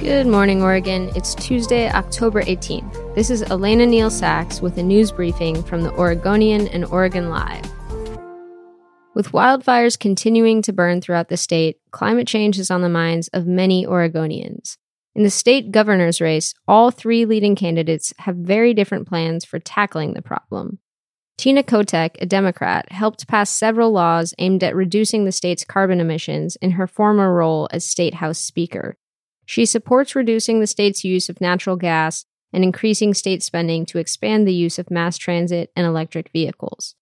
Good morning, Oregon. It's Tuesday, October 18th. This is Elena Neal Sachs with a news briefing from the Oregonian and Oregon Live. With wildfires continuing to burn throughout the state, climate change is on the minds of many Oregonians. In the state governor's race, all three leading candidates have very different plans for tackling the problem. Tina Kotek, a Democrat, helped pass several laws aimed at reducing the state's carbon emissions in her former role as State House Speaker. She supports reducing the state's use of natural gas and increasing state spending to expand the use of mass transit and electric vehicles.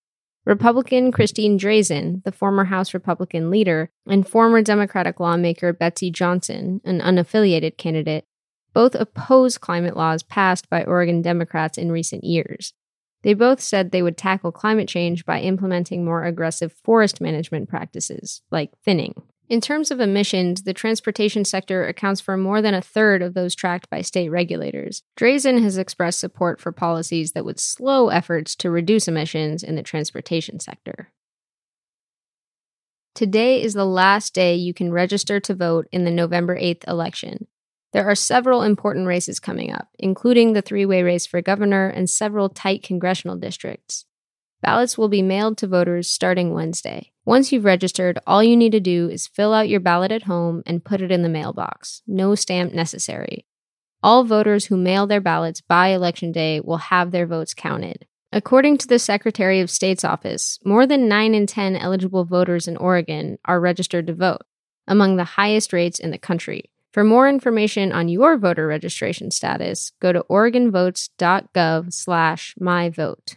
Republican Christine Drazan, the former House Republican leader, and former Democratic lawmaker Betsy Johnson, an unaffiliated candidate, both oppose climate laws passed by Oregon Democrats in recent years. They both said they would tackle climate change by implementing more aggressive forest management practices, like thinning. In terms of emissions, the transportation sector accounts for more than a third of those tracked by state regulators. Drazan has expressed support for policies that would slow efforts to reduce emissions in the transportation sector. Today is the last day you can register to vote in the November 8th election. There are several important races coming up, including the three way race for governor and several tight congressional districts. Ballots will be mailed to voters starting Wednesday. Once you've registered, all you need to do is fill out your ballot at home and put it in the mailbox. No stamp necessary. All voters who mail their ballots by Election Day will have their votes counted. According to the Secretary of State's office, more than 9 in 10 eligible voters in Oregon are registered to vote, among the highest rates in the country. For more information on your voter registration status, go to oregonvotes.gov/myvote.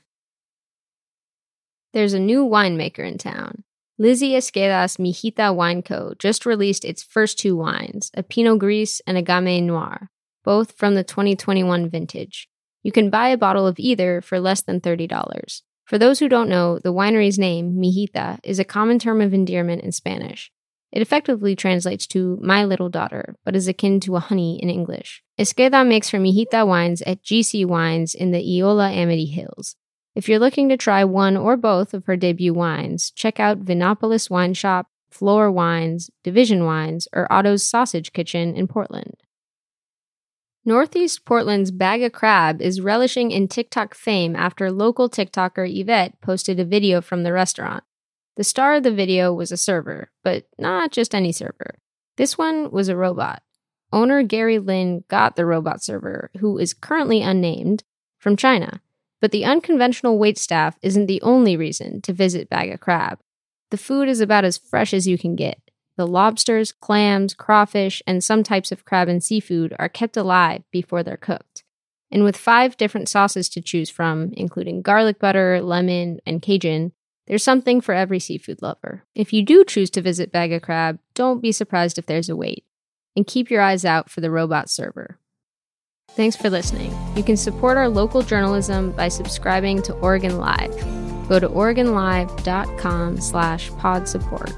There's a new winemaker in town. Lizzie Esqueda's Mijita Wine Co. just released its first two wines, a Pinot Gris and a Gamay Noir, both from the 2021 vintage. You can buy a bottle of either for less than $30. For those who don't know, the winery's name, Mijita, is a common term of endearment in Spanish. It effectively translates to my little daughter, but is akin to a honey in English. Esqueda makes her Mijita wines at GC Wines in the Eola-Amity Hills. If you're looking to try one or both of her debut wines, check out Vinopolis Wine Shop, Floor Wines, Division Wines, or Otto's Sausage Kitchen in Portland. Northeast Portland's Bag of Crab is relishing in TikTok fame after local TikToker Yvette posted a video from the restaurant. The star of the video was a server, but not just any server. This one was a robot. Owner Gary Lin got the robot server, who is currently unnamed, from China. But the unconventional wait staff isn't the only reason to visit Bag of Crab. The food is about as fresh as you can get. The lobsters, clams, crawfish, and some types of crab and seafood are kept alive before they're cooked. And with five different sauces to choose from, including garlic butter, lemon, and Cajun, there's something for every seafood lover. If you do choose to visit Bag of Crab, don't be surprised if there's a wait. And keep your eyes out for the robot server. Thanks for listening. You can support our local journalism by subscribing to Oregon Live. Go to OregonLive.com slash pod support.